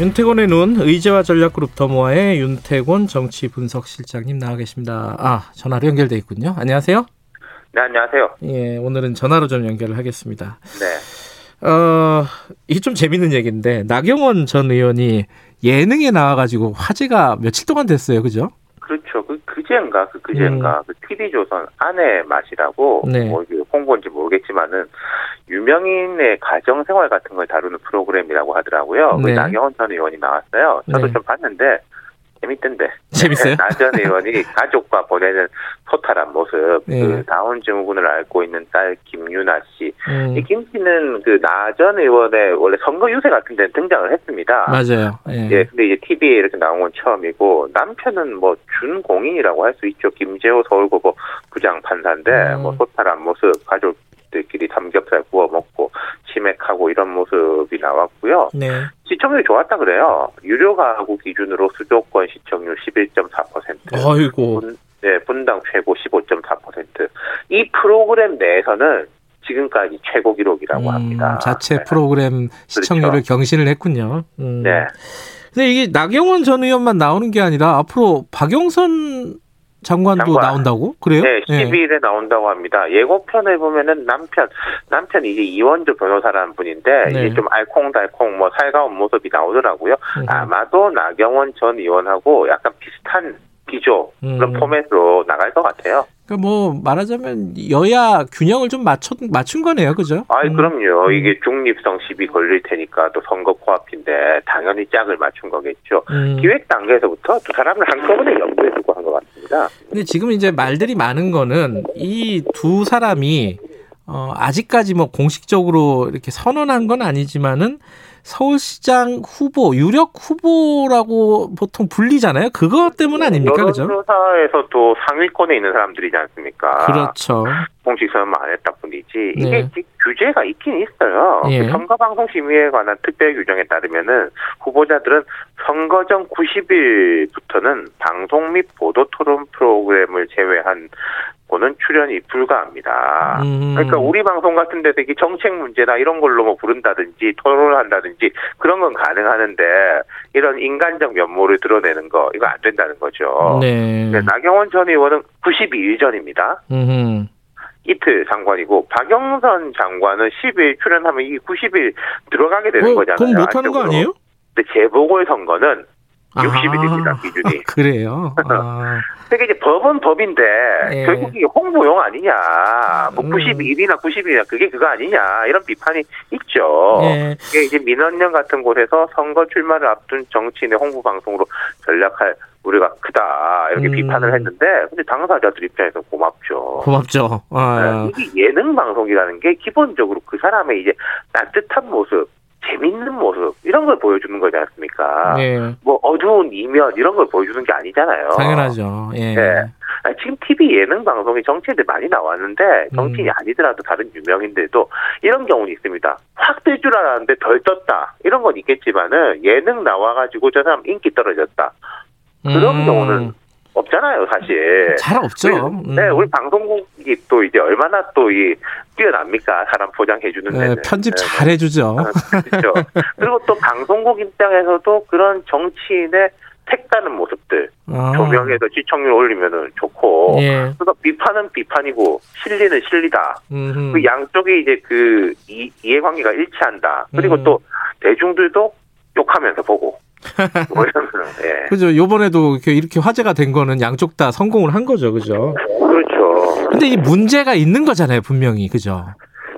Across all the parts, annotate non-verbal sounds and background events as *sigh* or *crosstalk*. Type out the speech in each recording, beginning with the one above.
윤태곤의 눈 의제와 전략그룹 더모아의 윤태곤 정치 분석 실장님 나와 계십니다. 아 전화로 연결돼 있군요. 안녕하세요. 네, 안녕하세요. 예, 오늘은 전화로 좀 연결을 하겠습니다. 네. 어, 이게 좀 재밌는 얘기인데 나경원 전 의원이 예능에 나와가지고 화제가 며칠 동안 됐어요, 그죠? 그렇죠. 그 그제인가 그 그제인가 그 TV조선 아내 맛이라고 네. 뭐 홍보인지 모르겠지만은 유명인의 가정 생활 같은 걸 다루는 프로그램이라고 하더라고요. 그 네. 나경원 전 의원이 나왔어요. 저도 네. 좀 봤는데 재밌던데. 재밌어요? *laughs* 나전 의원이 가족과 보내는 소탈한 모습, 네. 그 다운 증후군을 앓고 있는 딸 김유나 씨. 음, 이 김 씨는 그 나전 의원의 원래 선거 유세 같은 데는 등장을 했습니다. 맞아요. 예. 예, 근데 이제 TV에 이렇게 나온 건 처음이고 남편은 뭐 준공인이라고 할 수 있죠. 김재호 서울고법 부장 판사인데 음. 뭐 소탈한 모습 가족들끼리 삼겹살 구워 먹고 치맥하고 이런 모습이 나왔고요. 네. 시청률이 좋았다 그래요. 유료 가구 기준으로 수도권 시청률 11.4%. 어이고. 분, 네, 분당 최고 15.4%. 이 프로그램 내에서는 지금까지 최고 기록이라고 음, 합니다. 자체 네. 프로그램 시청률을 경신을 했군요. 음. 네. 근데 이게 나경원 전 의원만 나오는 게 아니라 앞으로 박영선 장관도 장관. 나온다고? 그래요? 네, 예. 12일에 나온다고 합니다. 예고편을 보면은 남편, 남편이 이제 이원조 변호사라는 분인데, 네. 이게 좀 알콩달콩 뭐 살가운 모습이 나오더라고요. 음. 아마도 나경원 전 의원하고 약간 비슷한 기조, 그런 음. 포맷으로 나갈 것 같아요. 그러니까 뭐 말하자면 여야 균형을 좀 맞춰 맞춘 거네요, 그죠? 아이, 음. 그럼요. 음. 이게 중립성 시비 걸릴 테니까 또 선거 코앞인데, 당연히 짝을 맞춘 거겠죠. 음. 기획 단계에서부터 두 사람을 한꺼번에 연구해 두고 한 것 같습니다. 근데 지금 이제 말들이 많은 거는 이 두 사람이 어 아직까지 뭐 공식적으로 이렇게 선언한 건 아니지만은 서울시장 후보 유력 후보라고 보통 불리잖아요. 그것 때문 아닙니까, 그죠? 여론조사에서도 상위권에 있는 사람들이지 않습니까? 그렇죠. 공식 선언만 안 했다 뿐이지 이게 네. 규제가 있긴 있어요. 예. 그 선거방송심의에 관한 특별 규정에 따르면은 후보자들은 선거 전 90일부터는 방송 및 보도 토론 프로그램을 제외한 고는 출연이 불가합니다. 음. 그러니까 우리 방송 같은 데서 이게 정책 문제나 이런 걸로 뭐 부른다든지 토론을 한다든지 그런 건 가능하는데 이런 인간적 면모를 드러내는 거 이거 안 된다는 거죠. 네. 네, 나경원 전 의원은 92일 전입니다. 음. 이틀 장관이고 박영선 장관은 10일 출연하면 이 90일 들어가게 되는 어, 거잖아요. 그럼 못하는 거. 아니에요? 근데 재보궐 선거는 아, 60일입니다 기준이. 그래요. 아, 그러니까 이제 법은 법인데 예. 결국 이게 홍보용 아니냐. 뭐 음. 91이나 90일이나 그게 그거 아니냐 이런 비판이 있죠. 예. 이게 이제 민원연 같은 곳에서 선거 출마를 앞둔 정치인의 홍보 방송으로 전략할 우리가 크다 이렇게 음. 비판을 했는데 근데 당사자들 입장에서 고맙죠. 고맙죠. 아, 네, 이게 예능 방송이라는 게 기본적으로 그 사람의 이제 따뜻한 모습, 재밌는 모습 이런 걸 보여주는 거지 않습니까? 네, 뭐 어두운 이면 이런 걸 보여주는 게 아니잖아요. 당연하죠. 예. 네. 아니, 지금 TV 예능 방송에 정치인들 많이 나왔는데 정치인이 음. 아니더라도 다른 유명인들도 이런 경우는 있습니다. 확 뜰 줄 알았는데 덜 떴다 이런 건 있겠지만은 예능 나와가지고 저 사람 인기 떨어졌다 그런 음, 경우는 없잖아요 사실. 잘 없죠. 우리, 네, 음. 우리 방송국이 또 이제 얼마나 또 이 뛰어납니까? 사람 포장해 주는 네. 편집 네, 잘 해주죠. 그렇죠. *laughs* 그리고 또 방송국 입장에서도 그런 정치인의 색다른 모습들 아, 조명해서 시청률 올리면은 좋고. 예. 그래서 비판은 비판이고 실리는 실리다. 음, 그 양쪽이 이제 그 이, 이해관계가 일치한다. 그리고 음. 또 대중들도 욕하면서 보고. 뭐 예. 그죠. 요번에도 이렇게, 이렇게 화제가 된 거는 양쪽 다 성공을 한 거죠. 그죠. 그렇죠. 근데 이 문제가 있는 거잖아요. 분명히. 그죠.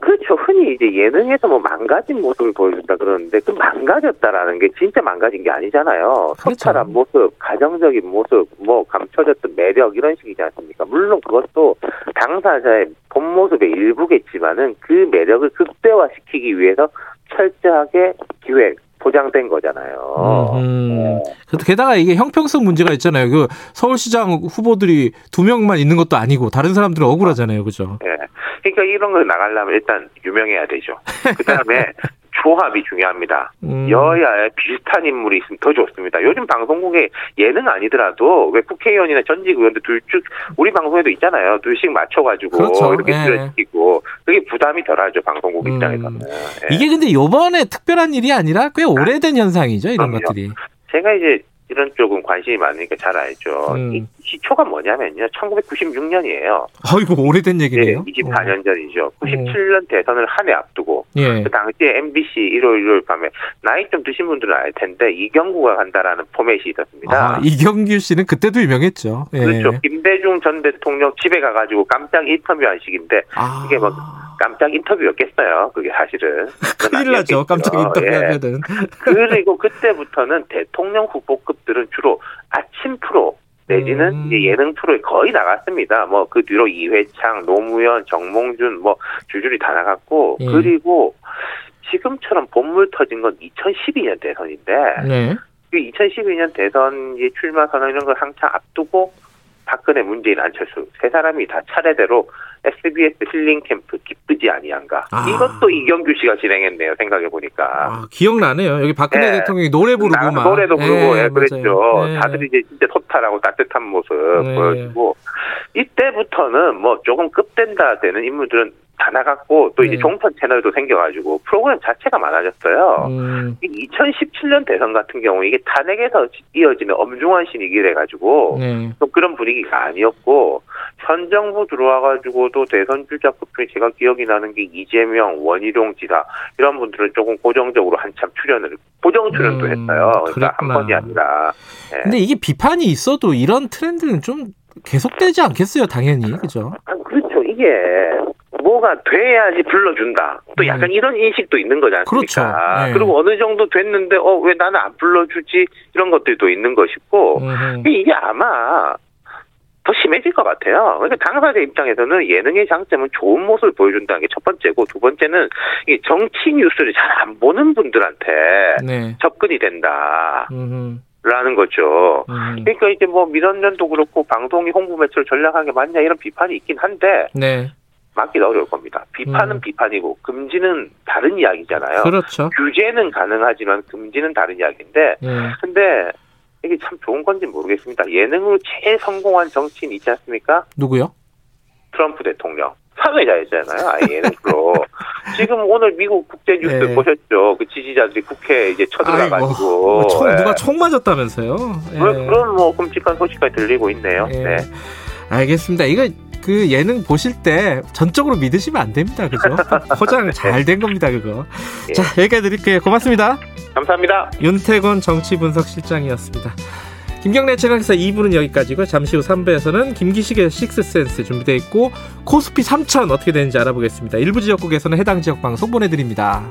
그렇죠. 흔히 이제 예능에서 뭐 망가진 모습을 보여준다 그러는데 그 망가졌다라는 게 진짜 망가진 게 아니잖아요. 소탈한 모습, 가정적인 모습, 뭐 감춰졌던 매력 이런 식이지 않습니까? 물론 그것도 당사자의 본 모습의 일부겠지만은 그 매력을 극대화시키기 위해서 철저하게 기획, 포장된 거잖아요. 음. 게다가 이게 형평성 문제가 있잖아요. 그 서울시장 후보들이 두 명만 있는 것도 아니고 다른 사람들은 억울하잖아요. 그죠? 예. 그러니까 이런 걸 나가려면 일단 유명해야 되죠. 그 다음에 *laughs* 조합이 중요합니다. 음. 여야에 비슷한 인물이 있으면 더 좋습니다. 요즘 방송국에 예능 아니더라도 왜 국회의원이나 전직 의원들 둘쭉 우리 방송에도 있잖아요. 둘씩 맞춰가지고 그렇죠. 이렇게 예. 출연시키고 그게 부담이 덜하죠 방송국 음. 입장에서는. 예. 이게 근데 요번에 특별한 일이 아니라 꽤 오래된 현상이죠. 이런 그럼요. 것들이. 제가 이제 이런 쪽은 관심이 많으니까 잘 알죠. 음. 이 시초가 뭐냐면요. 1996년이에요. 아이고 오래된 얘기네요. 24년 전이죠. 97년 대선을 한 해 앞두고 예. 그 당시에 MBC 일요일 일요일 밤에 나이 좀 드신 분들은 알 텐데 이경구가 간다라는 포맷이 있었습니다. 아, 이경규 씨는 그때도 유명했죠. 예. 그렇죠. 김대중 전 대통령 집에 가가지고 깜짝 인터뷰한 식인데 아, 이게 뭐 깜짝 인터뷰였겠어요. 그게 사실은. 큰일 나죠. 깜짝 예. 인터뷰하면은. 그리고 그때부터는 대통령 후보급들은 주로 아침 프로 내지는 음. 이제 예능 프로에 거의 나갔습니다. 뭐 그 뒤로 이회창, 노무현, 정몽준 뭐 줄줄이 다 나갔고 예. 그리고 지금처럼 본물 터진 건 2012년 대선인데 네. 그 2012년 대선 이제 출마 선언 이런 걸 한창 앞두고 박근혜, 문재인, 안철수 세 사람이 다 차례대로 SBS 힐링 캠프 기쁘지 아니한가 아. 이것도 이경규 씨가 진행했네요. 생각해 보니까. 아, 기억나네요. 여기 박근혜 예. 대통령이 노래 부르고 막. 노래도 부르고 예, 그랬죠. 예. 다들 이제 진짜 소탈하고 따뜻한 모습 네. 보여주고 이때부터는 뭐 조금 급된다 되는 인물들은 다 나갔고 또 이제 네. 종편 채널도 생겨가지고 프로그램 자체가 많아졌어요. 음, 2017년 대선 같은 경우 이게 탄핵에서 이어지는 엄중한 신이기래 가지고 네. 좀 그런 분위기가 아니었고 현 정부 들어와가지고도 대선 주자급 중에 제가 기억이 나는 게 이재명, 원희룡 지사 이런 분들은 조금 고정적으로 한참 출연을 고정 출연도 음, 했어요. 그러니까 한 그랬구나. 번이 아니라 예. 근데 이게 비판이 있어도 이런 트렌드는 좀 계속되지 않겠어요, 당연히. 그죠? 아, 그렇죠. 이게 뭐가 돼야지 불러준다. 또 약간 음. 이런 인식도 있는 거지 않습니까? 그렇죠. 네. 그리고 어느 정도 됐는데 어 왜 나는 안 불러주지 이런 것들도 있는 것이고 음, 이게 아마 더 심해질 것 같아요. 그러니까 당사자 입장에서는 예능의 장점은 좋은 모습을 보여준다는 게 첫 번째고 두 번째는 이 정치 뉴스를 잘 안 보는 분들한테 네. 접근이 된다라는 음, 거죠. 음, 그러니까 이제 뭐 민원연도 그렇고 방송이 홍보 매체를 전략한 게 맞냐 이런 비판이 있긴 한데 네. 맞기는 어려울 겁니다. 비판은 음. 비판이고 금지는 다른 이야기잖아요. 그렇죠. 규제는 가능하지만 금지는 다른 이야기인데 예. 근데 이게 참 좋은 건지 모르겠습니다. 예능으로 제일 성공한 정치인 있지 않습니까? 누구요? 트럼프 대통령. 사회자였잖아요. 아예 예능 프로. *laughs* 지금 오늘 미국 국제 뉴스 네. 보셨죠? 그 지지자들이 국회에 이제 쳐들어가가지고. 뭐 총, 예. 누가 총 맞았다면서요? 예. 그런, 그런 뭐 끔찍한 소식까지 들리고 있네요. 예. 네. 알겠습니다. 이거 그 예능 보실 때 전적으로 믿으시면 안 됩니다. 그죠? *laughs* 포장 잘 된 겁니다. 그거. 예. 자, 얘기해 드릴게요. 고맙습니다. 감사합니다. 윤태곤 정치분석실장이었습니다. 김경래 최강사 2부는 여기까지고 잠시 후 3부에서는 김기식의 식스센스 준비되어 있고 코스피 3000 어떻게 되는지 알아보겠습니다. 일부 지역국에서는 해당 지역 방송 보내드립니다.